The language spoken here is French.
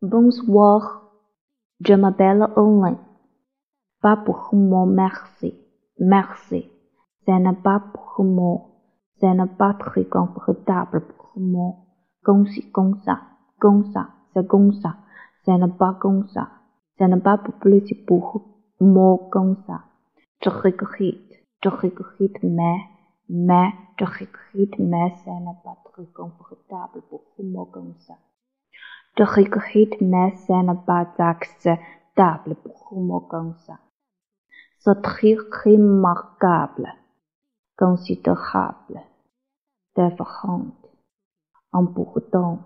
Bonsoir, je m'appelle Owen. Pas pour moi, merci, merci. Ce n'est pas pour moi, ce n'est pas très confortable pour moi. Comme ci, comme ça, comme ça, c'est comme ça. Ce n'est pas comme ça. Ce n'est pas plus pour moi comme ça. Je regrette, je regrette, mais, mais, je regrette, mais ce n'est pas très confortable pour moi comme ça. Je regrette, mais ce n'est pas acceptable pour moi comme ça. C'est très remarquable, considérable, différente, important.